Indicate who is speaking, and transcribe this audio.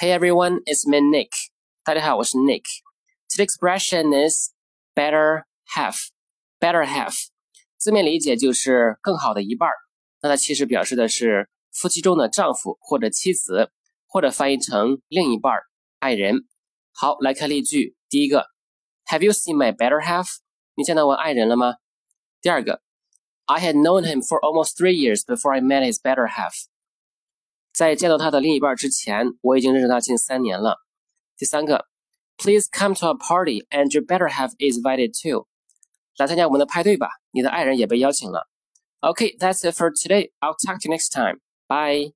Speaker 1: Hey everyone, it's me Nick. 大家好，我是 Nick. Today's expression is better half. Better half 字面理解就是更好的一半儿。那它其实表示的是夫妻中的丈夫或者妻子，或者翻译成另一半儿、爱人。好，来看例句。第一个，Have you seen my better half？你见到我爱人了吗？第二个，I had known him for almost three years before I met his better half。 在见到他的另一半之前，我已经认识他近三年了。第三个，Please come to a party and you better have is invited too。来参加我们的派对吧，你的爱人也被邀请了。OK，that's it for today. I'll talk to you next time. Bye.